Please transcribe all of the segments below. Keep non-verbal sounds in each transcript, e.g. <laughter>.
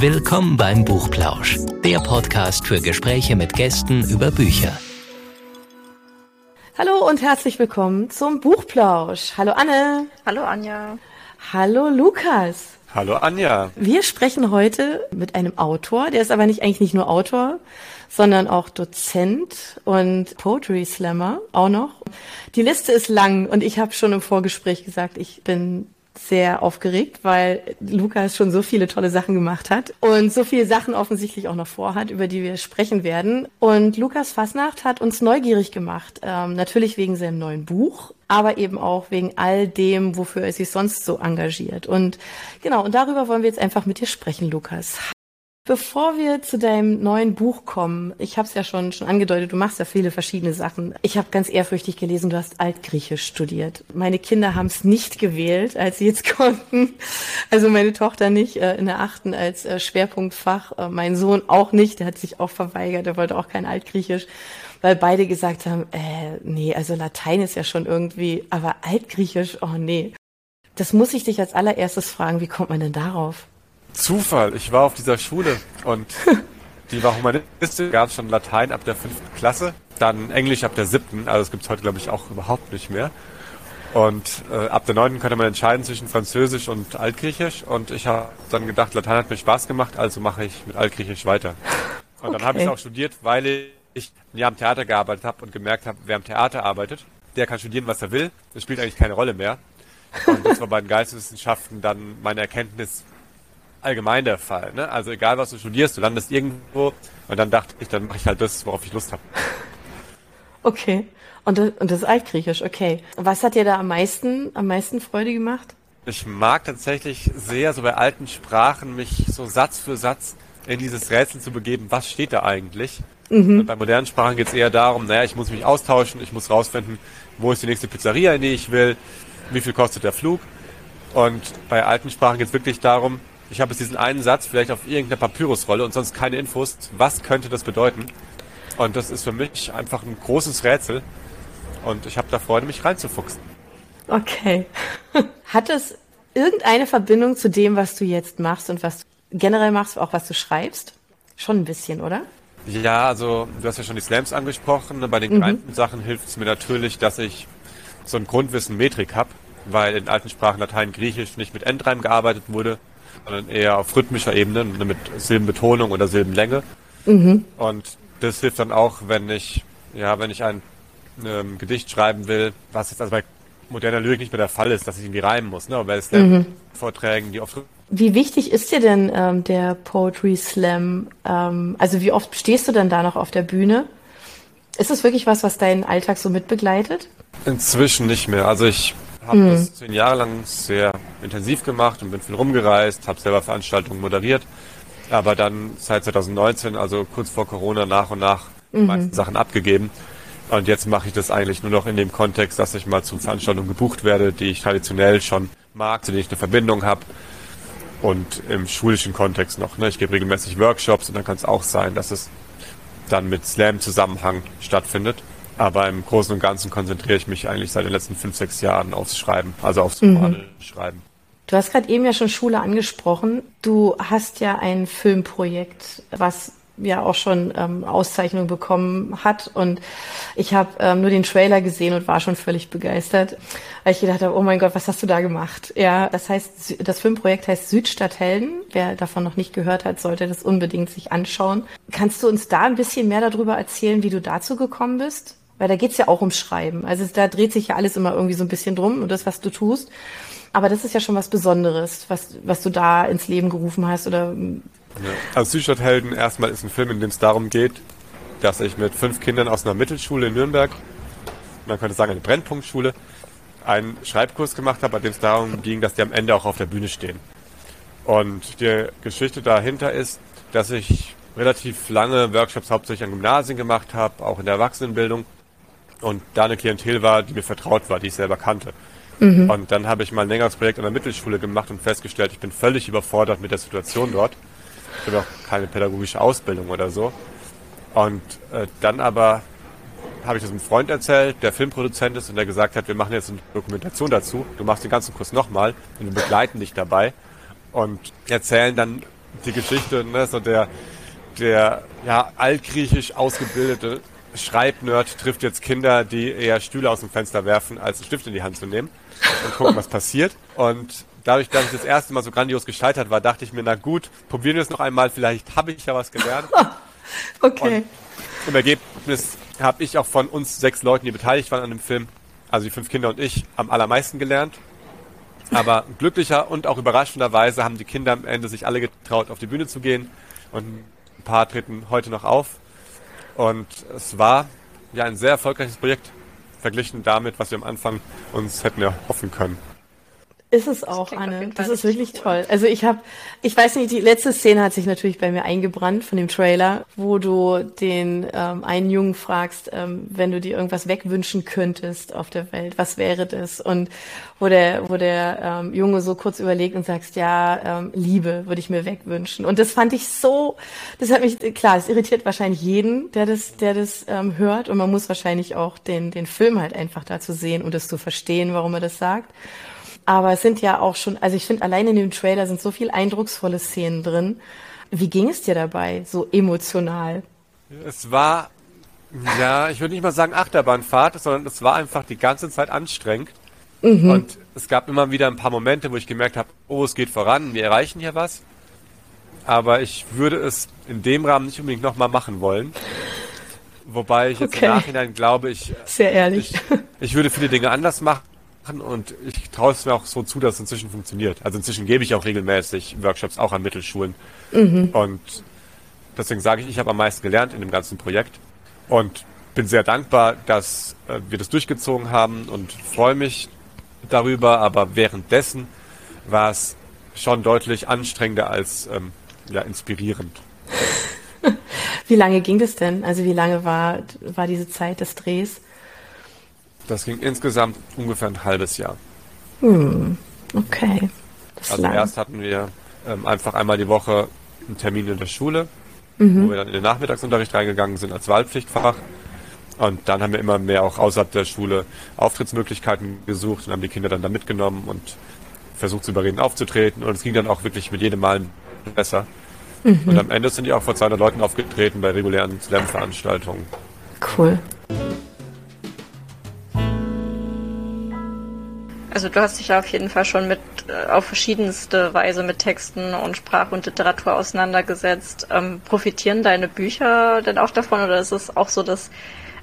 Willkommen beim Buchplausch, der Podcast für Gespräche mit Gästen über Bücher. Hallo und herzlich willkommen zum Buchplausch. Hallo Anne. Hallo Anja. Hallo Lukas. Hallo Anja. Wir sprechen heute mit einem Autor, der ist aber nicht eigentlich nicht nur Autor, sondern auch Dozent und Poetry Slammer auch noch. Die Liste ist lang und ich habe schon im Vorgespräch gesagt, ich bin sehr aufgeregt, weil Lukas schon so viele tolle Sachen gemacht hat und so viele Sachen offensichtlich auch noch vorhat, über die wir sprechen werden. Und Lukas Fasnacht hat uns neugierig gemacht, ähm, natürlich wegen seinem neuen Buch, aber eben auch wegen all dem, wofür er sich sonst so engagiert. Und genau, und darüber wollen wir jetzt einfach mit dir sprechen, Lukas. Bevor wir zu deinem neuen Buch kommen, ich habe es ja schon schon angedeutet, du machst ja viele verschiedene Sachen. Ich habe ganz ehrfürchtig gelesen, du hast Altgriechisch studiert. Meine Kinder haben es nicht gewählt, als sie jetzt <laughs> konnten. Also meine Tochter nicht äh, in der achten als äh, Schwerpunktfach, äh, mein Sohn auch nicht, der hat sich auch verweigert, der wollte auch kein Altgriechisch, weil beide gesagt haben, äh, nee, also Latein ist ja schon irgendwie, aber Altgriechisch, oh nee. Das muss ich dich als allererstes fragen, wie kommt man denn darauf? Zufall. Ich war auf dieser Schule und die war humanistisch, gab es schon Latein ab der fünften Klasse, dann Englisch ab der siebten, also das gibt es heute glaube ich auch überhaupt nicht mehr. Und äh, ab der neunten konnte man entscheiden zwischen Französisch und Altgriechisch und ich habe dann gedacht, Latein hat mir Spaß gemacht, also mache ich mit Altgriechisch weiter. Und okay. dann habe ich auch studiert, weil ich ein Jahr am Theater gearbeitet habe und gemerkt habe, wer am Theater arbeitet, der kann studieren, was er will. Das spielt eigentlich keine Rolle mehr. Und das war bei den Geisteswissenschaften dann meine Erkenntnis, allgemein der Fall. Ne? Also egal, was du studierst, du landest irgendwo und dann dachte ich, dann mache ich halt das, worauf ich Lust habe. <laughs> Okay. Und das, und das ist Altgriechisch, okay. Was hat dir da am meisten, am meisten Freude gemacht? Ich mag tatsächlich sehr, so bei alten Sprachen, mich so Satz für Satz in dieses Rätsel zu begeben, was steht da eigentlich? Mhm. Bei modernen Sprachen geht es eher darum, naja, ich muss mich austauschen, ich muss rausfinden, wo ist die nächste Pizzeria, in die ich will, wie viel kostet der Flug. Und bei alten Sprachen geht es wirklich darum, ich habe jetzt diesen einen Satz vielleicht auf irgendeiner Papyrusrolle und sonst keine Infos. Was könnte das bedeuten? Und das ist für mich einfach ein großes Rätsel. Und ich habe da Freude, mich reinzufuchsen. Okay. <laughs> Hat es irgendeine Verbindung zu dem, was du jetzt machst und was du generell machst, auch was du schreibst? Schon ein bisschen, oder? Ja, also du hast ja schon die Slams angesprochen. Bei den mhm. kleinen Sachen hilft es mir natürlich, dass ich so ein Grundwissen Metrik habe, weil in alten Sprachen Latein, Griechisch nicht mit Endreim gearbeitet wurde, sondern eher auf rhythmischer Ebene mit Silbenbetonung oder Silbenlänge. Mhm. Und das hilft dann auch, wenn ich, ja, wenn ich ein ähm, Gedicht schreiben will, was jetzt also bei moderner Lyrik nicht mehr der Fall ist, dass ich irgendwie reimen muss, ne? Aber bei Slam-Vorträgen, mhm. die oft wie wichtig ist dir denn ähm, der Poetry Slam? Ähm, also wie oft stehst du denn da noch auf der Bühne? Ist es wirklich was, was deinen Alltag so mitbegleitet? Inzwischen nicht mehr. Also ich habe mhm. das zehn Jahre lang sehr intensiv gemacht und bin viel rumgereist, habe selber Veranstaltungen moderiert. Aber dann seit 2019, also kurz vor Corona, nach und nach mhm. meisten Sachen abgegeben. Und jetzt mache ich das eigentlich nur noch in dem Kontext, dass ich mal zu Veranstaltungen gebucht werde, die ich traditionell schon mag, zu denen ich eine Verbindung habe. Und im schulischen Kontext noch. Ne? Ich gebe regelmäßig Workshops und dann kann es auch sein, dass es dann mit Slam-Zusammenhang stattfindet. Aber im Großen und Ganzen konzentriere ich mich eigentlich seit den letzten fünf, sechs Jahren aufs Schreiben, also aufs mhm. Schreiben. Du hast gerade eben ja schon Schule angesprochen. Du hast ja ein Filmprojekt, was ja auch schon ähm, Auszeichnung bekommen hat. Und ich habe ähm, nur den Trailer gesehen und war schon völlig begeistert, weil ich gedacht habe, oh mein Gott, was hast du da gemacht? Ja, das heißt, das Filmprojekt heißt Südstadthelden. Wer davon noch nicht gehört hat, sollte das unbedingt sich anschauen. Kannst du uns da ein bisschen mehr darüber erzählen, wie du dazu gekommen bist? Weil da geht's ja auch um Schreiben. Also da dreht sich ja alles immer irgendwie so ein bisschen drum und das, was du tust. Aber das ist ja schon was Besonderes, was, was du da ins Leben gerufen hast oder ja. Also Südstadthelden erstmal ist ein Film, in dem es darum geht, dass ich mit fünf Kindern aus einer Mittelschule in Nürnberg, man könnte sagen eine Brennpunktschule, einen Schreibkurs gemacht habe, bei dem es darum ging, dass die am Ende auch auf der Bühne stehen. Und die Geschichte dahinter ist, dass ich relativ lange Workshops hauptsächlich an Gymnasien gemacht habe, auch in der Erwachsenenbildung und da eine Klientel war, die mir vertraut war, die ich selber kannte. Mhm. Und dann habe ich mal ein längeres Projekt an der Mittelschule gemacht und festgestellt, ich bin völlig überfordert mit der Situation dort ich habe auch keine pädagogische Ausbildung oder so. Und äh, dann aber habe ich das einem Freund erzählt, der Filmproduzent ist und der gesagt hat, wir machen jetzt eine Dokumentation dazu. Du machst den ganzen Kurs nochmal und wir begleiten dich dabei und erzählen dann die Geschichte, ne, so der, der ja, altgriechisch ausgebildete Schreibnerd trifft jetzt Kinder, die eher Stühle aus dem Fenster werfen, als einen Stift in die Hand zu nehmen und gucken, was passiert. Und dadurch, dass ich das erste Mal so grandios gescheitert war, dachte ich mir, na gut, probieren wir es noch einmal, vielleicht habe ich ja was gelernt. <laughs> okay. Und im Ergebnis habe ich auch von uns sechs Leuten, die beteiligt waren an dem Film, also die fünf Kinder und ich, am allermeisten gelernt. Aber glücklicher und auch überraschenderweise haben die Kinder am Ende sich alle getraut, auf die Bühne zu gehen. Und ein paar treten heute noch auf. Und es war ja ein sehr erfolgreiches Projekt, verglichen damit, was wir am Anfang uns hätten erhoffen können. Ist es auch, Anne. Das ist wirklich cool. toll. Also ich habe, ich weiß nicht, die letzte Szene hat sich natürlich bei mir eingebrannt von dem Trailer, wo du den ähm, einen Jungen fragst, ähm, wenn du dir irgendwas wegwünschen könntest auf der Welt, was wäre das? Und wo der, wo der ähm, Junge so kurz überlegt und sagst, ja, ähm, Liebe würde ich mir wegwünschen. Und das fand ich so, das hat mich, klar, es irritiert wahrscheinlich jeden, der das, der das ähm, hört. Und man muss wahrscheinlich auch den, den Film halt einfach dazu sehen und es zu verstehen, warum er das sagt. Aber es sind ja auch schon, also ich finde, allein in dem Trailer sind so viel eindrucksvolle Szenen drin. Wie ging es dir dabei, so emotional? Es war, ja, ich würde nicht mal sagen Achterbahnfahrt, sondern es war einfach die ganze Zeit anstrengend. Mhm. Und es gab immer wieder ein paar Momente, wo ich gemerkt habe, oh, es geht voran, wir erreichen hier was. Aber ich würde es in dem Rahmen nicht unbedingt nochmal machen wollen. Wobei ich jetzt okay. im Nachhinein glaube, ich. Sehr ehrlich. Ich, ich würde viele Dinge anders machen und ich traue es mir auch so zu, dass es inzwischen funktioniert. Also inzwischen gebe ich auch regelmäßig Workshops auch an Mittelschulen. Mhm. Und deswegen sage ich, ich habe am meisten gelernt in dem ganzen Projekt und bin sehr dankbar, dass äh, wir das durchgezogen haben und freue mich darüber. Aber währenddessen war es schon deutlich anstrengender als ähm, ja, inspirierend. <laughs> wie lange ging das denn? Also wie lange war, war diese Zeit des Drehs? Das ging insgesamt ungefähr ein halbes Jahr. Hm, okay. also lang. erst hatten wir ähm, einfach einmal die Woche einen Termin in der Schule, mhm. wo wir dann in den Nachmittagsunterricht reingegangen sind als Wahlpflichtfach. Und dann haben wir immer mehr auch außerhalb der Schule Auftrittsmöglichkeiten gesucht und haben die Kinder dann da mitgenommen und versucht zu überreden aufzutreten. Und es ging dann auch wirklich mit jedem Mal besser. Mhm. Und am Ende sind die auch vor 200 Leuten aufgetreten bei regulären Slam-Veranstaltungen. Cool. Also du hast dich ja auf jeden Fall schon mit äh, auf verschiedenste Weise mit Texten und Sprache und Literatur auseinandergesetzt. Ähm, profitieren deine Bücher denn auch davon oder ist es auch so, dass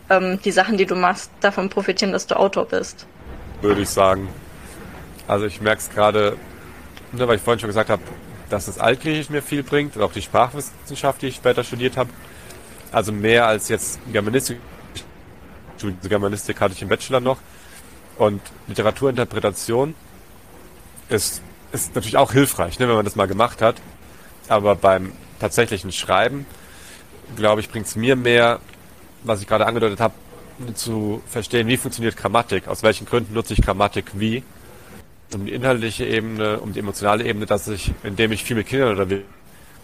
ähm, die Sachen, die du machst, davon profitieren, dass du Autor bist? Würde ich sagen. Also ich merke es gerade, ne, weil ich vorhin schon gesagt habe, dass das Altgriechisch mir viel bringt und auch die Sprachwissenschaft, die ich später studiert habe. Also mehr als jetzt Germanistik. Germanistik hatte ich im Bachelor noch und Literaturinterpretation ist, ist natürlich auch hilfreich, ne, wenn man das mal gemacht hat. Aber beim tatsächlichen Schreiben, glaube ich, bringt es mir mehr, was ich gerade angedeutet habe, zu verstehen, wie funktioniert Grammatik, aus welchen Gründen nutze ich Grammatik wie, um die inhaltliche Ebene, um die emotionale Ebene, dass ich, indem ich viel mit Kindern oder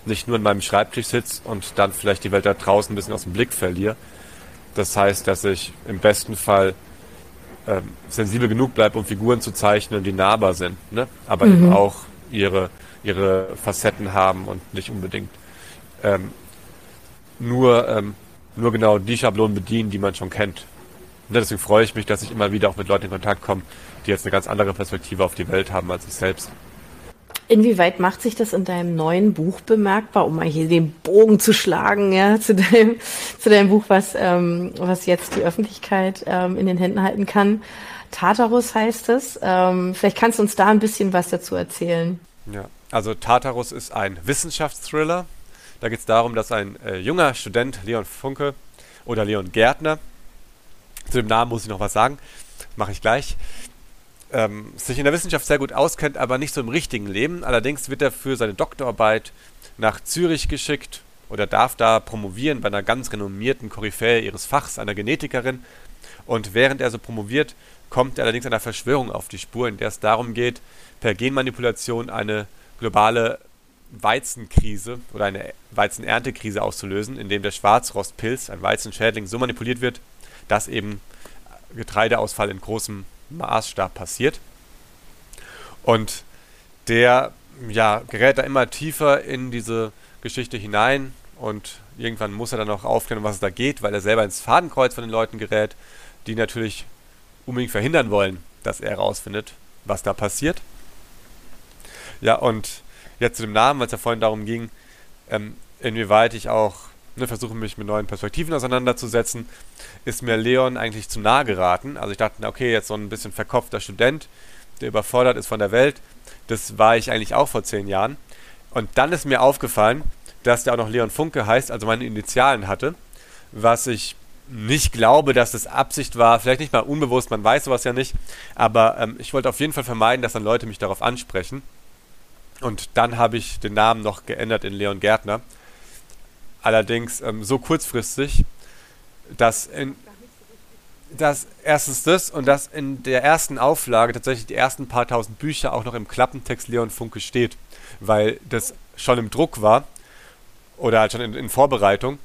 nicht nur in meinem Schreibtisch sitze und dann vielleicht die Welt da draußen ein bisschen aus dem Blick verliere. Das heißt, dass ich im besten Fall ähm, sensibel genug bleibt, um Figuren zu zeichnen, die nahbar sind, ne? aber mhm. eben auch ihre, ihre Facetten haben und nicht unbedingt ähm, nur, ähm, nur genau die Schablonen bedienen, die man schon kennt. Und deswegen freue ich mich, dass ich immer wieder auch mit Leuten in Kontakt komme, die jetzt eine ganz andere Perspektive auf die Welt haben als ich selbst. Inwieweit macht sich das in deinem neuen Buch bemerkbar, um mal hier den Bogen zu schlagen, ja, zu deinem, <laughs> zu deinem Buch, was, ähm, was jetzt die Öffentlichkeit ähm, in den Händen halten kann? Tartarus heißt es. Ähm, vielleicht kannst du uns da ein bisschen was dazu erzählen. Ja, also Tartarus ist ein Wissenschaftsthriller. Da geht es darum, dass ein äh, junger Student, Leon Funke oder Leon Gärtner, zu dem Namen muss ich noch was sagen, mache ich gleich, ähm, sich in der Wissenschaft sehr gut auskennt, aber nicht so im richtigen Leben. Allerdings wird er für seine Doktorarbeit nach Zürich geschickt oder darf da promovieren bei einer ganz renommierten Koryphäe ihres Fachs, einer Genetikerin. Und während er so promoviert, kommt er allerdings einer Verschwörung auf die Spur, in der es darum geht, per Genmanipulation eine globale Weizenkrise oder eine Weizenerntekrise auszulösen, indem der Schwarzrostpilz, ein Weizenschädling, so manipuliert wird, dass eben Getreideausfall in großem Maßstab passiert. Und der ja, gerät da immer tiefer in diese Geschichte hinein und irgendwann muss er dann auch aufklären, um was es da geht, weil er selber ins Fadenkreuz von den Leuten gerät, die natürlich unbedingt verhindern wollen, dass er herausfindet, was da passiert. Ja, und jetzt zu dem Namen, weil es ja vorhin darum ging, ähm, inwieweit ich auch ne, versuche, mich mit neuen Perspektiven auseinanderzusetzen, ist mir Leon eigentlich zu nahe geraten. Also ich dachte, okay, jetzt so ein bisschen verkopfter Student, der überfordert ist von der Welt. Das war ich eigentlich auch vor zehn Jahren. Und dann ist mir aufgefallen, dass der auch noch Leon Funke heißt, also meine Initialen hatte, was ich nicht glaube, dass das Absicht war, vielleicht nicht mal unbewusst, man weiß sowas ja nicht, aber ähm, ich wollte auf jeden Fall vermeiden, dass dann Leute mich darauf ansprechen. Und dann habe ich den Namen noch geändert in Leon Gärtner. Allerdings ähm, so kurzfristig, dass in dass erstens das und dass in der ersten Auflage tatsächlich die ersten paar tausend Bücher auch noch im Klappentext Leon Funke steht, weil das schon im Druck war oder halt schon in, in Vorbereitung.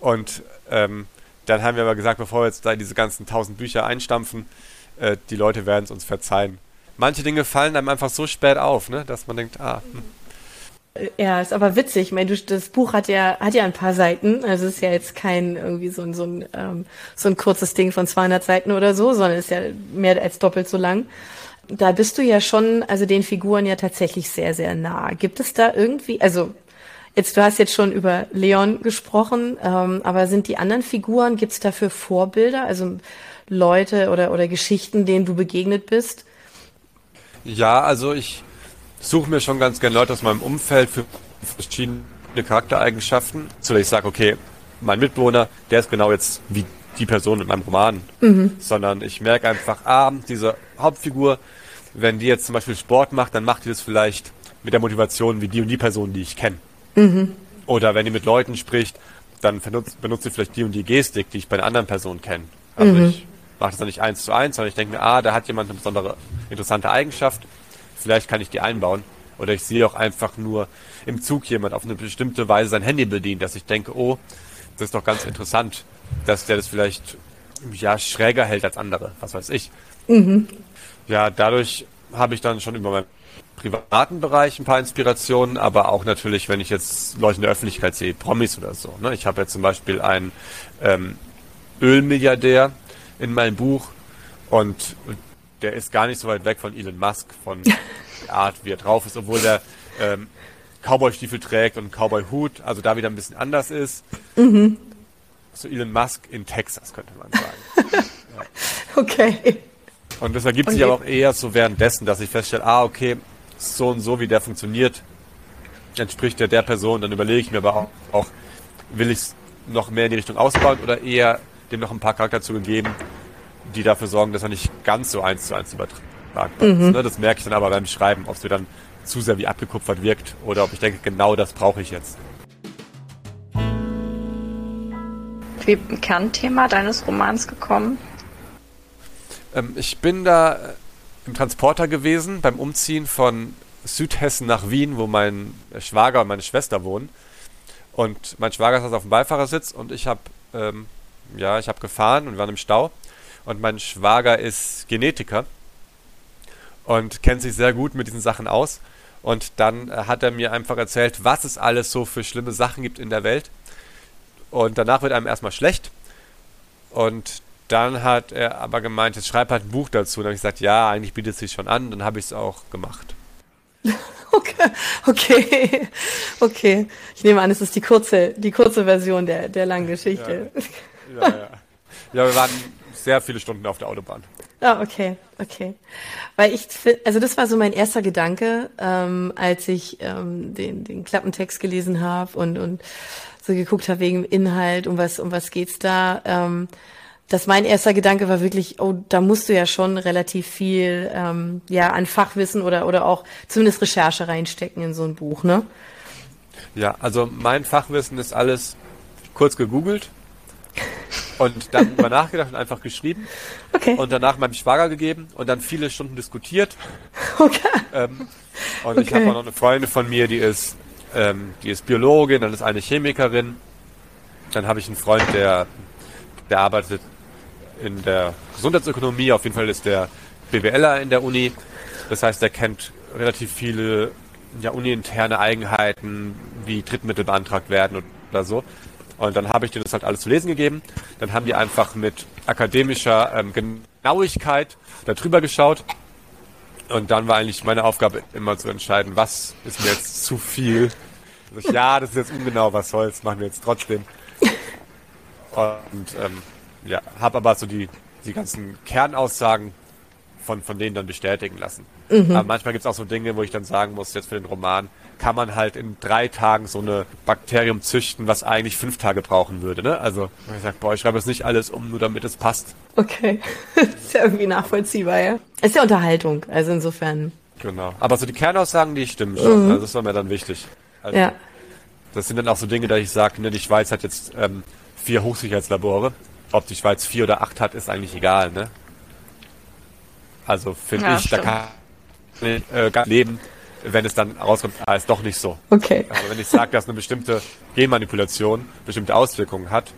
Und ähm, dann haben wir aber gesagt, bevor wir jetzt da diese ganzen tausend Bücher einstampfen, äh, die Leute werden es uns verzeihen. Manche Dinge fallen einem einfach so spät auf, ne, dass man denkt, ah. Hm. Ja, ist aber witzig. Ich meine, das Buch hat ja hat ja ein paar Seiten. Also es ist ja jetzt kein irgendwie so ein so ein ähm, so ein kurzes Ding von 200 Seiten oder so, sondern ist ja mehr als doppelt so lang. Da bist du ja schon, also den Figuren ja tatsächlich sehr sehr nah. Gibt es da irgendwie, also Jetzt, du hast jetzt schon über Leon gesprochen, ähm, aber sind die anderen Figuren, gibt es dafür Vorbilder, also Leute oder, oder Geschichten, denen du begegnet bist? Ja, also ich suche mir schon ganz gerne Leute aus meinem Umfeld für verschiedene Charaktereigenschaften, so dass ich sage, okay, mein Mitbewohner, der ist genau jetzt wie die Person in meinem Roman, mhm. sondern ich merke einfach, ah, diese Hauptfigur, wenn die jetzt zum Beispiel Sport macht, dann macht die das vielleicht mit der Motivation wie die und die Person, die ich kenne. Mhm. Oder wenn die mit Leuten spricht, dann benutzt, benutzt sie vielleicht die und die Gestik, die ich bei einer anderen Person kenne. Also mhm. ich mache das dann nicht eins zu eins, sondern ich denke mir, ah, da hat jemand eine besondere interessante Eigenschaft, vielleicht kann ich die einbauen. Oder ich sehe auch einfach nur im Zug jemand auf eine bestimmte Weise sein Handy bedient, dass ich denke, oh, das ist doch ganz interessant, dass der das vielleicht ja schräger hält als andere, was weiß ich. Mhm. Ja, dadurch habe ich dann schon über mein privaten Bereich ein paar Inspirationen, aber auch natürlich, wenn ich jetzt Leute in der Öffentlichkeit sehe, Promis oder so. Ne? Ich habe jetzt zum Beispiel einen ähm, Ölmilliardär in meinem Buch und, der ist gar nicht so weit weg von Elon Musk, von <laughs> der Art, wie er drauf ist, obwohl der ähm, Cowboy-Stiefel trägt und Cowboy-Hut, also da wieder ein bisschen anders ist. Mhm. So Elon Musk in Texas, könnte man sagen. ja. <laughs> Okay. Und das ergibt sich aber auch eher so währenddessen, dass ich feststelle, ah, okay, so und so, wie der funktioniert, entspricht der der Person. Dann überlege ich mir aber auch, auch will ich es noch mehr in die Richtung ausbauen oder eher dem noch ein paar Charakterzüge geben, die dafür sorgen, dass er nicht ganz so eins zu eins übertragbar mhm. ist. Ne? Das merke ich dann aber beim Schreiben, ob es mir dann zu sehr wie abgekupfert wirkt oder ob ich denke, genau das brauche ich jetzt. Wie Kernthema deines Romans gekommen? Ähm, ich bin da im Transporter gewesen beim Umziehen von Südhessen nach Wien, wo mein Schwager und meine Schwester wohnen. Und mein Schwager saß auf dem Beifahrersitz und ich habe ähm, ja, ich habe gefahren und waren im Stau. Und mein Schwager ist Genetiker und kennt sich sehr gut mit diesen Sachen aus. Und dann äh, hat er mir einfach erzählt, was es alles so für schlimme Sachen gibt in der Welt. Und danach wird einem erstmal schlecht. Und dann hat er aber gemeint, jetzt schreib halt ein Buch dazu. Und dann habe ich gesagt, ja, eigentlich bietet es sich schon an. Dann habe ich es auch gemacht. <laughs> Okay, okay, okay. Ich nehme an, es ist die kurze, die kurze Version der, der langen Geschichte. Ja, ja, ja. Ja, wir waren sehr viele Stunden auf der Autobahn. Ah, okay, okay. Weil ich, also das war so mein erster Gedanke, ähm, als ich ähm, den, den Klappentext gelesen habe und, und so geguckt habe wegen Inhalt, um was, um was geht's da. Ähm, dass mein erster Gedanke war wirklich, oh, da musst du ja schon relativ viel ähm, ja an Fachwissen oder oder auch zumindest Recherche reinstecken in so ein Buch, ne? Ja, also mein Fachwissen ist alles kurz gegoogelt <laughs> und dann über nachgedacht und einfach geschrieben okay. und danach meinem Schwager gegeben und dann viele Stunden diskutiert. Okay. Ähm, und okay. ich habe auch noch eine Freundin von mir, die ist ähm, die ist Biologin, dann ist eine Chemikerin, dann habe ich einen Freund, der der arbeitet in der Gesundheitsökonomie. Auf jeden Fall ist der BWLer in der Uni. Das heißt, er kennt relativ viele ja, uniinterne Eigenheiten, wie Drittmittel beantragt werden oder so. Und dann habe ich denen das halt alles zu lesen gegeben. Dann haben die einfach mit akademischer ähm, Genauigkeit darüber geschaut. Und dann war eigentlich meine Aufgabe immer zu entscheiden, was ist mir jetzt zu viel. Also ich, ja, das ist jetzt ungenau, was soll's, machen wir jetzt trotzdem. Und ähm, ja, habe aber so die, die ganzen Kernaussagen von, von denen dann bestätigen lassen. Mhm. Aber manchmal gibt es auch so Dinge, wo ich dann sagen muss, jetzt für den Roman, kann man halt in drei Tagen so eine Bakterium züchten, was eigentlich fünf Tage brauchen würde. Ne? Also ich sage, boah, ich schreibe das nicht alles um, nur damit es passt. Okay, <laughs> ist ja irgendwie nachvollziehbar, ja. Ist ja Unterhaltung, also insofern. Genau. Aber so die Kernaussagen, die stimmen schon. Mhm. Also das war mir dann wichtig. Also, ja. Das sind dann auch so Dinge, da ich sage, ne, die Schweiz hat jetzt ähm, vier Hochsicherheitslabore. Ob die Schweiz vier oder acht hat, ist eigentlich egal, ne? Also finde ja, ich, stimmt. da kann äh, leben, wenn es dann rauskommt, ah, ist doch nicht so. Okay. Aber wenn ich sage, dass eine bestimmte Genmanipulation bestimmte Auswirkungen hat,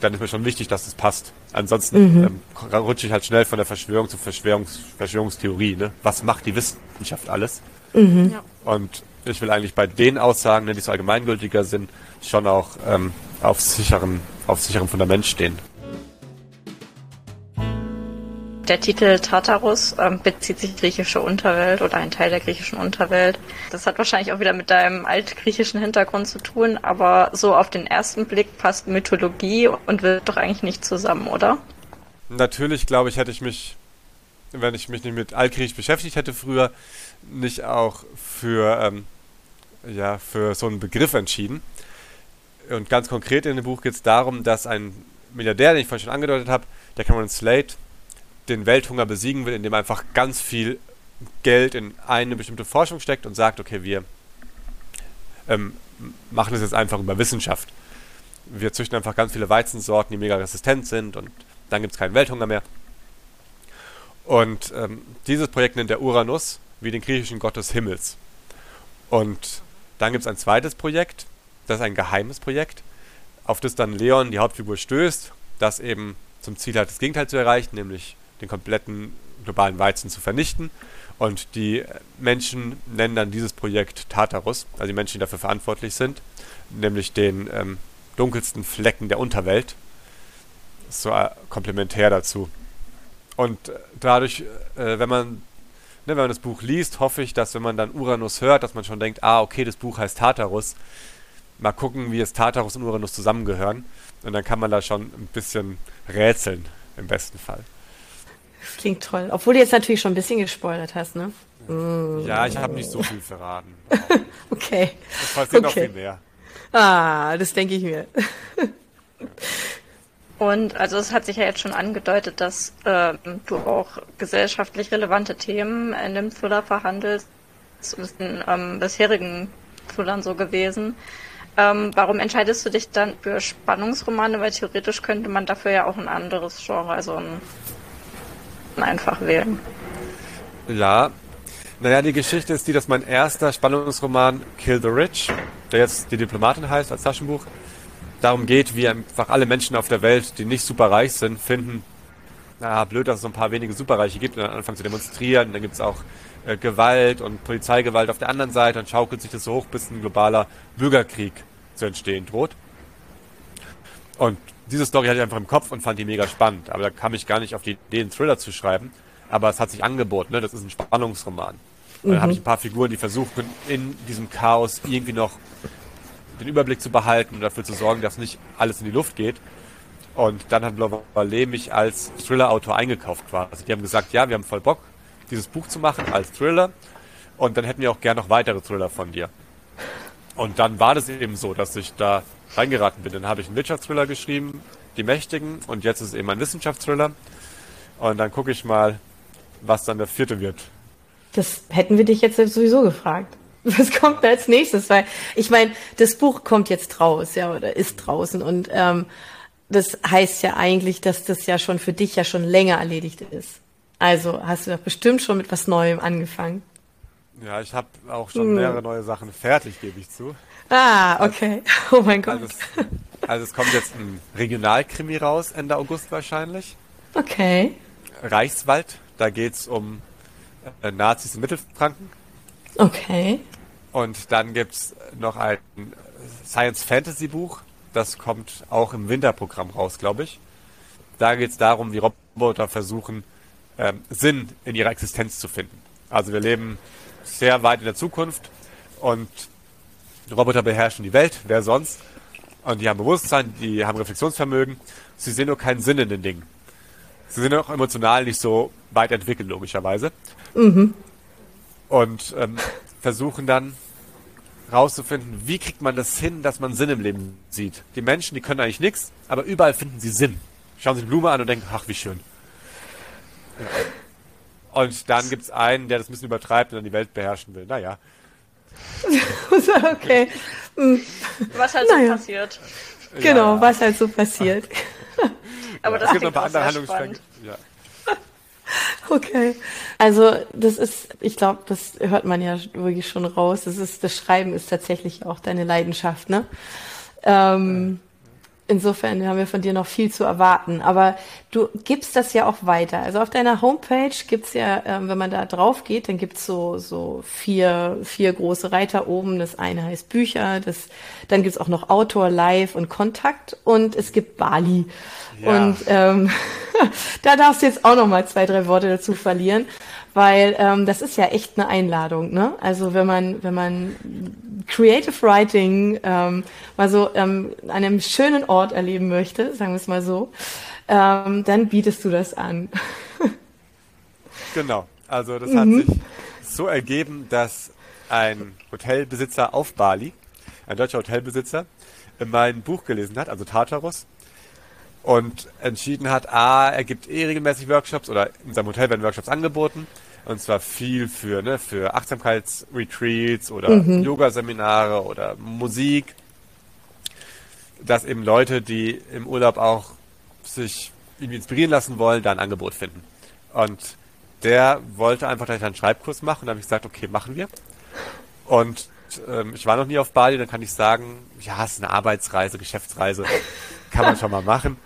dann ist mir schon wichtig, dass es passt. Ansonsten mhm. ähm, rutsche ich halt schnell von der Verschwörung zur Verschwörungs Verschwörungstheorie. Ne? Was macht die Wissenschaft alles? Mhm. Und ich will eigentlich bei den Aussagen, die so allgemeingültiger sind, schon auch ähm, auf sicherem, auf sicherem Fundament stehen. Der Titel Tartarus ähm, bezieht sich griechische Unterwelt oder ein Teil der griechischen Unterwelt. Das hat wahrscheinlich auch wieder mit deinem altgriechischen Hintergrund zu tun, aber so auf den ersten Blick passt Mythologie und wird doch eigentlich nicht zusammen, oder? Natürlich, glaube ich, hätte ich mich, wenn ich mich nicht mit Altgriechisch beschäftigt hätte früher, nicht auch für, ähm, ja, für so einen Begriff entschieden. Und ganz konkret in dem Buch geht es darum, dass ein Milliardär, den ich vorhin schon angedeutet habe, der Cameron Slate, den Welthunger besiegen will, indem einfach ganz viel Geld in eine bestimmte Forschung steckt und sagt, okay, wir ähm, machen es jetzt einfach über Wissenschaft. Wir züchten einfach ganz viele Weizensorten, die mega resistent sind und dann gibt es keinen Welthunger mehr. Und ähm, dieses Projekt nennt er Uranus, wie den griechischen Gott des Himmels. Und dann gibt es ein zweites Projekt, das ist ein geheimes Projekt, auf das dann Leon, die Hauptfigur, stößt, das eben zum Ziel hat, das Gegenteil zu erreichen, nämlich den kompletten globalen Weizen zu vernichten. Und die Menschen nennen dann dieses Projekt Tartarus, also die Menschen, die dafür verantwortlich sind, nämlich den ähm, dunkelsten Flecken der Unterwelt. So äh, komplementär dazu. Und äh, dadurch, äh, wenn man ne, wenn man das Buch liest, hoffe ich, dass wenn man dann Uranus hört, dass man schon denkt, ah, okay, das Buch heißt Tartarus. Mal gucken, wie es Tartarus und Uranus zusammengehören. Und dann kann man da schon ein bisschen rätseln, im besten Fall. Das klingt toll. Obwohl du jetzt natürlich schon ein bisschen gespoilert hast, ne? Ja, ich habe nicht so viel verraten. <laughs> okay. Es passiert okay. noch viel mehr. Ah, das denke ich mir. <laughs> Und also es hat sich ja jetzt schon angedeutet, dass äh, du auch gesellschaftlich relevante Themen in dem Thriller verhandelst. Das ist in ähm, bisherigen Thrillern so gewesen. Ähm, warum entscheidest du dich dann für Spannungsromane? Weil theoretisch könnte man dafür ja auch ein anderes Genre, also ein einfach wählen. Ja. Naja, die Geschichte ist die, dass mein erster Spannungsroman Kill the Rich, der jetzt die Diplomatin heißt als Taschenbuch, darum geht, wie einfach alle Menschen auf der Welt, die nicht super reich sind, finden, na blöd, dass es so ein paar wenige Superreiche gibt und dann anfangen zu demonstrieren. Dann gibt es auch äh, Gewalt und Polizeigewalt auf der anderen Seite und schaukelt sich das so hoch, bis ein globaler Bürgerkrieg zu entstehen droht. Und diese Story hatte ich einfach im Kopf und fand die mega spannend. Aber da kam ich gar nicht auf die Idee, einen Thriller zu schreiben. Aber es hat sich angeboten, ne? das ist ein Spannungsroman. Mhm. Dann habe ich ein paar Figuren, die versuchen, in diesem Chaos irgendwie noch den Überblick zu behalten und dafür zu sorgen, dass nicht alles in die Luft geht. Und dann hat Lovalet mich als Thriller-Autor eingekauft quasi. Die haben gesagt, ja, wir haben voll Bock, dieses Buch zu machen als Thriller. Und dann hätten wir auch gern noch weitere Thriller von dir. Und dann war das eben so, dass ich da reingeraten bin. Dann habe ich einen Wirtschaftsthriller geschrieben, Die Mächtigen, und jetzt ist es eben ein Wissenschaftsthriller. Und dann gucke ich mal, was dann der vierte wird. Das hätten wir dich jetzt sowieso gefragt. <laughs> Was kommt da als nächstes? Weil ich meine, das Buch kommt jetzt raus, ja, oder ist draußen. Und ähm, das heißt ja eigentlich, dass das ja schon für dich ja schon länger erledigt ist. Also hast du doch bestimmt schon mit was Neuem angefangen. Ja, ich habe auch schon hm. mehrere neue Sachen fertig, gebe ich zu. Ah, okay. <laughs> Oh mein Gott. Also es, also es kommt jetzt ein Regionalkrimi raus, Ende August wahrscheinlich. Okay. Reichswald, da geht's um äh, Nazis in Mittelfranken. Okay. Und dann gibt's noch ein Science-Fantasy-Buch, das kommt auch im Winterprogramm raus, glaube ich. Da geht's darum, wie Roboter versuchen, ähm, Sinn in ihrer Existenz zu finden. Also wir leben sehr weit in der Zukunft und Roboter beherrschen die Welt, wer sonst? Und die haben Bewusstsein, die haben Reflexionsvermögen. Sie sehen nur keinen Sinn in den Dingen. Sie sind auch emotional nicht so weit entwickelt, logischerweise. Mhm. Und ähm, versuchen dann rauszufinden, wie kriegt man das hin, dass man Sinn im Leben sieht. Die Menschen, die können eigentlich nichts, aber überall finden sie Sinn. Schauen sie die Blume an und denken, ach, wie schön. Und dann gibt es einen, der das ein bisschen übertreibt und dann die Welt beherrschen will. Naja. <laughs> okay. Was halt naja. so passiert. Genau, ja. was halt so passiert. <laughs> Aber ja, das es gibt noch ein paar andere Handlungsstränge. Ja. <laughs> Okay. Also das ist, ich glaube, das hört man ja wirklich schon raus. Das ist, das Schreiben ist tatsächlich auch deine Leidenschaft, ne? Ähm, Insofern haben wir von dir noch viel zu erwarten. Aber du gibst das ja auch weiter. Also auf deiner Homepage gibt's ja, ähm, wenn man da drauf geht, dann gibt's so, so vier, vier große Reiter oben. Das eine heißt Bücher, das, dann gibt's auch noch Autor, Live und Kontakt und es gibt Bali. Ja. Und ähm, <laughs> da darfst du jetzt auch noch mal zwei, drei Worte dazu verlieren weil ähm, das ist ja echt eine Einladung. Ne? Also wenn man wenn man Creative Writing ähm, mal so ähm, an einem schönen Ort erleben möchte, sagen wir es mal so, ähm, dann bietest du das an. genau. Also das hat mhm. sich so ergeben, dass ein Hotelbesitzer auf Bali, ein deutscher Hotelbesitzer, mein Buch gelesen hat, also Tartarus, und entschieden hat, ah, er gibt eh regelmäßig Workshops oder in seinem Hotel werden Workshops angeboten. Und zwar viel für, ne, für Achtsamkeitsretreats oder mhm. Yoga-Seminare oder Musik. Dass eben Leute, die im Urlaub auch sich irgendwie inspirieren lassen wollen, da ein Angebot finden. Und der wollte einfach gleich einen Schreibkurs machen und da habe ich gesagt, okay, machen wir. Und ähm, ich war noch nie auf Bali, dann kann ich sagen, ja, es ist eine Arbeitsreise, Geschäftsreise, kann man schon mal machen.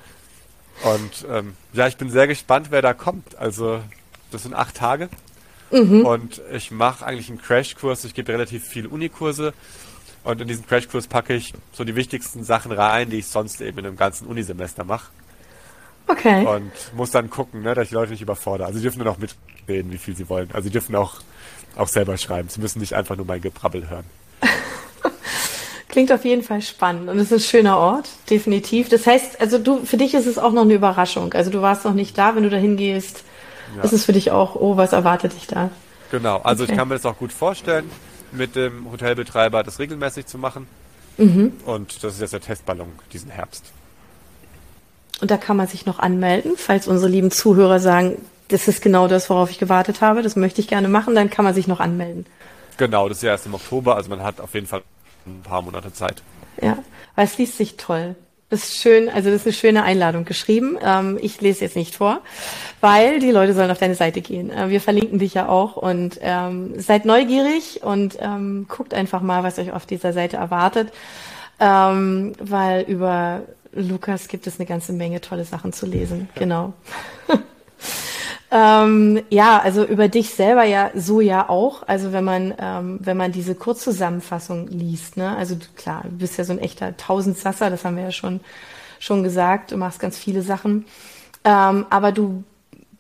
Und ähm, ja, ich bin sehr gespannt, wer da kommt. Also das sind acht Tage. Mhm. Und ich mache eigentlich einen Crashkurs. Ich gebe relativ viele Unikurse. Und in diesen Crashkurs packe ich so die wichtigsten Sachen rein, die ich sonst eben in einem ganzen Unisemester mache. Okay. Und muss dann gucken, ne, dass ich die Leute nicht überfordere. Also sie dürfen nur noch mitreden, wie viel sie wollen. Also sie dürfen auch, auch selber schreiben. Sie müssen nicht einfach nur mein Gebrabbel hören. <laughs> Klingt auf jeden Fall spannend und es ist ein schöner Ort, definitiv. Das heißt, also du, für dich ist es auch noch eine Überraschung. Also du warst noch nicht da, wenn du da hingehst. Ja. Ist es für dich auch, oh, was erwartet dich da? Genau, also okay. ich kann mir das auch gut vorstellen, mit dem Hotelbetreiber das regelmäßig zu machen. Mhm. Und das ist jetzt der Testballon diesen Herbst. Und da kann man sich noch anmelden, falls unsere lieben Zuhörer sagen, das ist genau das, worauf ich gewartet habe, das möchte ich gerne machen, dann kann man sich noch anmelden. Genau, das ist ja erst im Oktober, also man hat auf jeden Fall ein paar Monate Zeit. Ja, weil es liest sich toll. Das ist schön, also das ist eine schöne Einladung geschrieben. Ähm, ich lese jetzt nicht vor, weil die Leute sollen auf deine Seite gehen. Äh, wir verlinken dich ja auch und ähm, seid neugierig und ähm, guckt einfach mal, was euch auf dieser Seite erwartet, ähm, weil über Lukas gibt es eine ganze Menge tolle Sachen zu lesen. Genau. <laughs> Ähm, ja, also über dich selber ja so ja auch. Also wenn man ähm, wenn man diese Kurzzusammenfassung liest, ne, also klar, du bist ja so ein echter Tausendsasser, das haben wir ja schon schon gesagt. Du machst ganz viele Sachen, ähm, aber du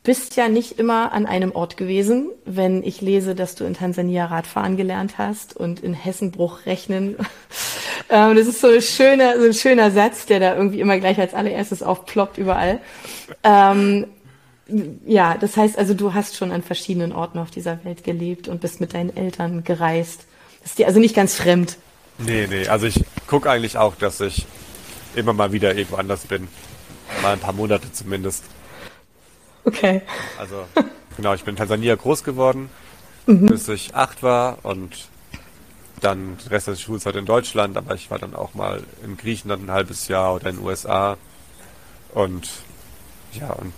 bist ja nicht immer an einem Ort gewesen. Wenn ich lese, dass du in Tansania Radfahren gelernt hast und in Hessenbruch rechnen, <laughs> ähm, das ist so ein schöner so ein schöner Satz, der da irgendwie immer gleich als allererstes aufploppt überall. Ähm, ja, das heißt also, du hast schon an verschiedenen Orten auf dieser Welt gelebt und bist mit deinen Eltern gereist. Das ist dir also nicht ganz fremd. Nee, nee, also ich gucke eigentlich auch, dass ich immer mal wieder irgendwo anders bin. Mal ein paar Monate zumindest. Okay. Also, genau, ich bin in Tansania groß geworden, mhm. bis ich acht war und dann den Rest der Schulzeit in Deutschland, aber ich war dann auch mal in Griechenland ein halbes Jahr oder in den USA und ja, und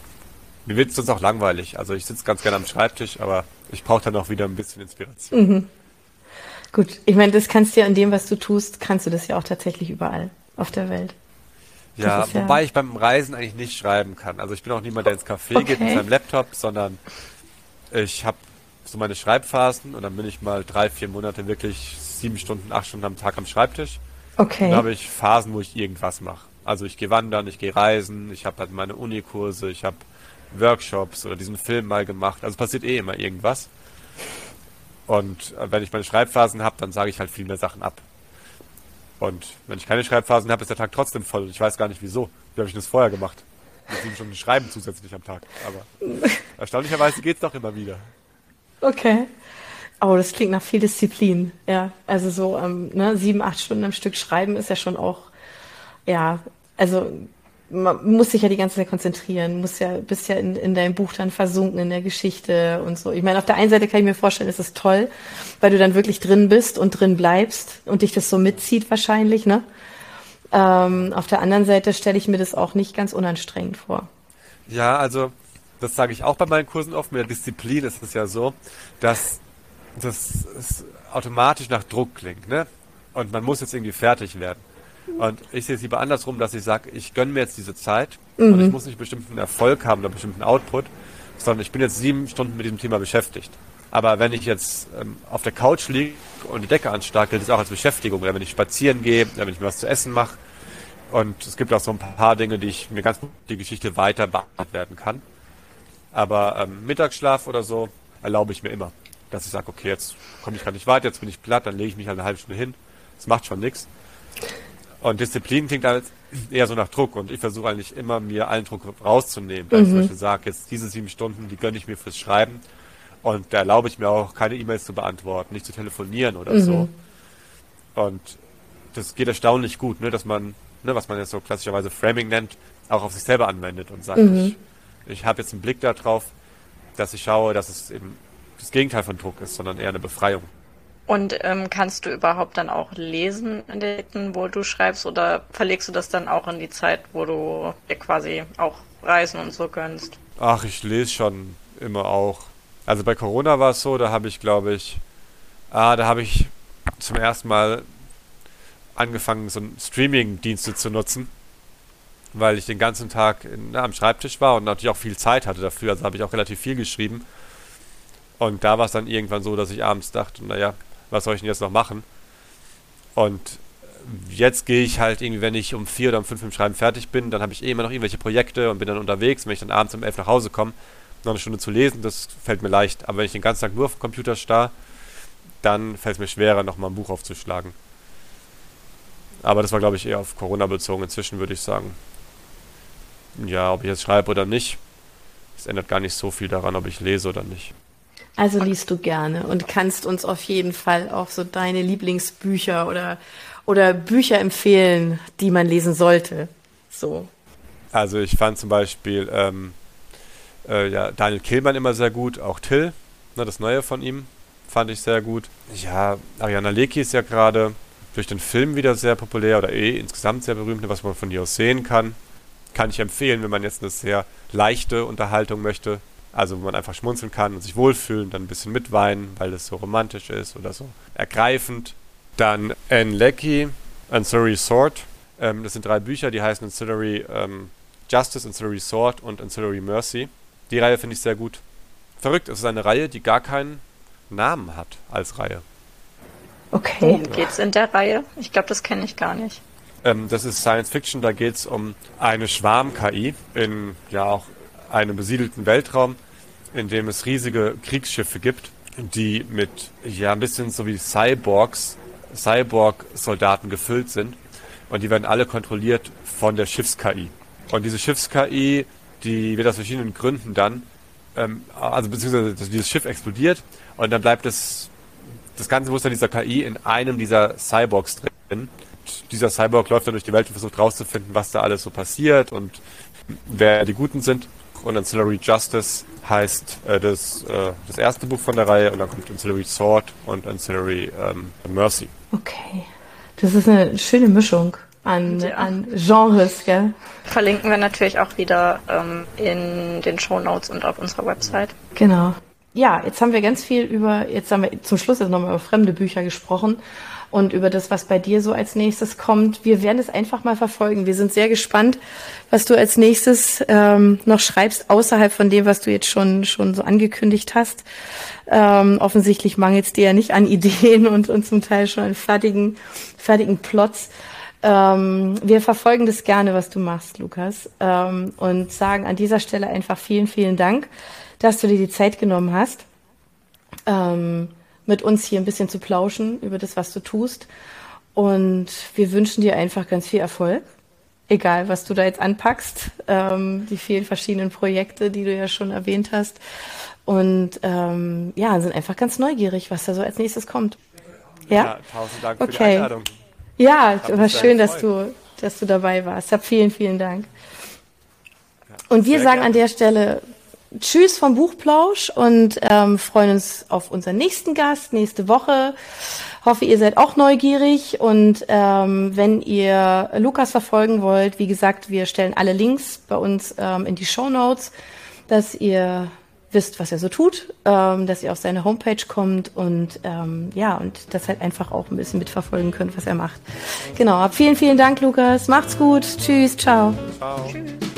mir wird es sonst auch langweilig. Also ich sitze ganz gerne am Schreibtisch, aber ich brauche dann auch wieder ein bisschen Inspiration. Mhm. Gut, ich meine, das kannst du ja in dem, was du tust, kannst du das ja auch tatsächlich überall auf der Welt. Ja, ja, wobei ich beim Reisen eigentlich nicht schreiben kann. Also ich bin auch niemand, der ins Café okay. geht mit seinem Laptop, sondern ich habe so meine Schreibphasen und dann bin ich mal drei, vier Monate wirklich sieben Stunden, acht Stunden am Tag am Schreibtisch. Okay. Dann habe ich Phasen, wo ich irgendwas mache. Also ich gehe wandern, ich gehe reisen, ich habe halt meine Unikurse, ich habe Workshops oder diesen Film mal gemacht. Also passiert eh immer irgendwas. Und äh, wenn ich meine Schreibphasen habe, dann sage ich halt viel mehr Sachen ab. Und wenn ich keine Schreibphasen habe, ist der Tag trotzdem voll. Und ich weiß gar nicht wieso. Wie habe ich das vorher gemacht? Mit sieben Stunden Schreiben zusätzlich am Tag. Aber <laughs> erstaunlicherweise geht's doch immer wieder. Okay. Oh, das klingt nach viel Disziplin. Ja, also so ähm, ne, sieben, acht Stunden am Stück schreiben ist ja schon auch, ja, also man muss sich ja die ganze Zeit konzentrieren, muss ja, bist ja in, in deinem Buch dann versunken in der Geschichte und so. Ich meine, auf der einen Seite kann ich mir vorstellen, ist es toll, weil du dann wirklich drin bist und drin bleibst und dich das so mitzieht wahrscheinlich, ne? Ähm, auf der anderen Seite stelle ich mir das auch nicht ganz unanstrengend vor. Ja, also das sage ich auch bei meinen Kursen oft. Mit der Disziplin ist es ja so, dass das automatisch nach Druck klingt, ne? Und man muss jetzt irgendwie fertig werden. Und ich sehe es lieber andersrum, dass ich sage, ich gönne mir jetzt diese Zeit mhm. und ich muss nicht bestimmten Erfolg haben oder bestimmten Output, sondern ich bin jetzt sieben Stunden mit diesem Thema beschäftigt. Aber wenn ich jetzt ähm, auf der Couch liege und die Decke anstarke, gilt das auch als Beschäftigung. Oder wenn ich spazieren gehe, oder wenn ich mir was zu essen mache. Und es gibt auch so ein paar Dinge, die ich mir ganz gut die Geschichte weiter beantworten werden kann. Aber ähm, Mittagsschlaf oder so erlaube ich mir immer. Dass ich sage, okay, jetzt komme ich gar nicht weiter, jetzt bin ich platt, dann lege ich mich halt eine halbe Stunde hin. Das macht schon nichts. Und Disziplin klingt halt eher so nach Druck und ich versuche eigentlich immer, mir allen Druck rauszunehmen. Weil mhm. ich zum Beispiel sage, jetzt diese sieben Stunden, die gönne ich mir fürs Schreiben und da erlaube ich mir auch, keine E-Mails zu beantworten, nicht zu telefonieren oder mhm. so. Und das geht erstaunlich gut, ne, dass man, ne, was man jetzt so klassischerweise Framing nennt, auch auf sich selber anwendet und sagt, mhm. ich, ich habe jetzt einen Blick darauf, dass ich schaue, dass es eben das Gegenteil von Druck ist, sondern eher eine Befreiung. Und ähm, kannst du überhaupt dann auch lesen in den, wo du schreibst, oder verlegst du das dann auch in die Zeit, wo du dir quasi auch Reisen und so gönnst? Ach, ich lese schon immer auch. Also bei Corona war es so, da habe ich, glaube ich, ah, da habe ich zum ersten Mal angefangen, so Streaming-Dienste zu nutzen, weil ich den ganzen Tag in, na, am Schreibtisch war und natürlich auch viel Zeit hatte dafür. Also habe ich auch relativ viel geschrieben. Und da war es dann irgendwann so, dass ich abends dachte, naja, was soll ich denn jetzt noch machen? Und jetzt gehe ich halt irgendwie, wenn ich um vier oder um fünf im Schreiben fertig bin, dann habe ich eh immer noch irgendwelche Projekte und bin dann unterwegs. Wenn ich dann abends um elf nach Hause komme, noch eine Stunde zu lesen, das fällt mir leicht. Aber wenn ich den ganzen Tag nur auf dem Computer starr, dann fällt es mir schwerer, nochmal ein Buch aufzuschlagen. Aber das war, glaube ich, eher auf Corona bezogen. Inzwischen würde ich sagen, ja, ob ich jetzt schreibe oder nicht, es ändert gar nicht so viel daran, ob ich lese oder nicht. Also liest du gerne und kannst uns auf jeden Fall auch so deine Lieblingsbücher oder, oder Bücher empfehlen, die man lesen sollte. So. Also ich fand zum Beispiel ähm, äh, ja, Daniel Killmann immer sehr gut, auch Till, ne, das Neue von ihm, fand ich sehr gut. Ja, Ariana Leki ist ja gerade durch den Film wieder sehr populär oder eh insgesamt sehr berühmt, ne, was man von ihr aus sehen kann. Kann ich empfehlen, wenn man jetzt eine sehr leichte Unterhaltung möchte. Also wo man einfach schmunzeln kann und sich wohlfühlen, dann ein bisschen mitweinen, weil es so romantisch ist oder so ergreifend. Dann Anne Leckie, Ancillary Sword. Ähm, das sind drei Bücher, die heißen Ancillary ähm, Justice, Ancillary Sword und Ancillary Mercy. Die Reihe finde ich sehr gut. Verrückt, es ist eine Reihe, die gar keinen Namen hat als Reihe. Okay. Worum geht's in der Reihe? Ich glaube, das kenne ich gar nicht. Ähm, das ist Science Fiction, da geht es um eine Schwarm-KI in ja auch einem besiedelten Weltraum, in dem es riesige Kriegsschiffe gibt, die mit ja ein bisschen so wie Cyborgs, Cyborg-Soldaten gefüllt sind. Und die werden alle kontrolliert von der Schiffs-KI. Und diese Schiffs-KI, die wird aus verschiedenen Gründen dann, ähm, also beziehungsweise dieses Schiff explodiert und dann bleibt es, das ganze Muster dieser KI in einem dieser Cyborgs drin. Und dieser Cyborg läuft dann durch die Welt und versucht rauszufinden, was da alles so passiert und wer die Guten sind und Ancillary Justice heißt äh, das, äh, das erste Buch von der Reihe und dann kommt Ancillary Sword und Ancillary ähm, Mercy. Okay. Das ist eine schöne Mischung an, ja. an Genres, gell? Verlinken wir natürlich auch wieder ähm, in den Show Notes und auf unserer Website. Genau. Ja, jetzt haben wir ganz viel über, jetzt haben wir zum Schluss jetzt nochmal über fremde Bücher gesprochen und über das, was bei dir so als nächstes kommt. Wir werden es einfach mal verfolgen. Wir sind sehr gespannt, was du als nächstes ähm, noch schreibst, außerhalb von dem, was du jetzt schon, schon so angekündigt hast. Ähm, offensichtlich mangelt es dir ja nicht an <laughs> Ideen und, und zum Teil schon an fertigen, fertigen Plots. Ähm, wir verfolgen das gerne, was du machst, Lukas, ähm, und sagen an dieser Stelle einfach vielen, vielen Dank, dass du dir die Zeit genommen hast. Ähm, mit uns hier ein bisschen zu plauschen über das, was du tust. Und wir wünschen dir einfach ganz viel Erfolg, egal was du da jetzt anpackst, ähm, die vielen verschiedenen Projekte, die du ja schon erwähnt hast. Und ähm, ja, sind einfach ganz neugierig, was da so als nächstes kommt. Ja, ja tausend Dank okay. für die Einladung. Ja, war schön, dass du, dass du dabei warst. Hab vielen, vielen Dank. Ja, und wir sagen gerne. an der Stelle Tschüss vom Buchplausch und ähm, freuen uns auf unseren nächsten Gast nächste Woche. Hoffe, ihr seid auch neugierig und ähm, wenn ihr Lukas verfolgen wollt, wie gesagt, wir stellen alle Links bei uns ähm, in die Show Notes, dass ihr wisst, was er so tut, ähm, dass ihr auf seine Homepage kommt und ähm, ja und das halt einfach auch ein bisschen mitverfolgen könnt, was er macht. Genau. Vielen, vielen Dank, Lukas. Macht's gut. Tschüss. Ciao. Ciao. Tschüss.